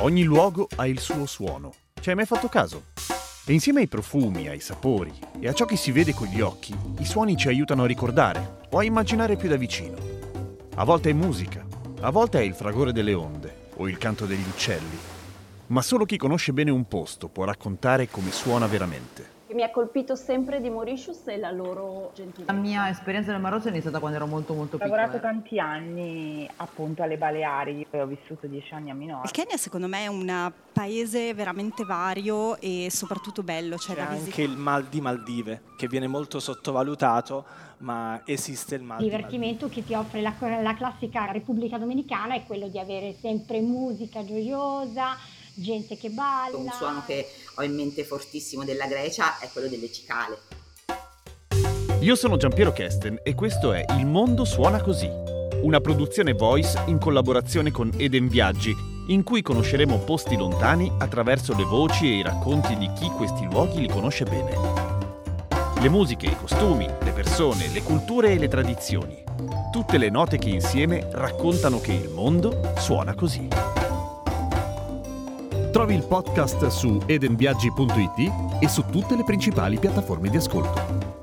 Ogni luogo ha il suo suono. Ci hai mai fatto caso? E insieme ai profumi, ai sapori e a ciò che si vede con gli occhi, i suoni ci aiutano a ricordare o a immaginare più da vicino. A volte è musica, a volte è il fragore delle onde o il canto degli uccelli. Ma solo chi conosce bene un posto può raccontare come suona veramente. Mi ha colpito sempre di Mauritius e la loro gentilezza. La mia esperienza nel Marocco è iniziata quando ero molto molto Ho piccola. lavorato tanti anni appunto alle Baleari, poi ho vissuto dieci anni a Il Minorca. Kenya secondo me è un paese veramente vario e soprattutto bello, c'è C'è anche il mal di Maldive, che viene molto sottovalutato, ma esiste il mal di Maldive. divertimento che ti offre la, la classica Repubblica Dominicana è quello di avere sempre musica gioiosa, gente che balla. Un suono che ho in mente fortissimo della Grecia è quello delle cicale. Io sono Giampiero Kesten e questo è Il mondo suona così, una produzione voice in collaborazione con Eden Viaggi, in cui conosceremo posti lontani attraverso le voci e i racconti di chi questi luoghi li conosce bene. Le musiche, i costumi, le persone, le culture e le tradizioni. Tutte le note che insieme raccontano che il mondo suona così. Trovi il podcast su edenviaggi.it e su tutte le principali piattaforme di ascolto.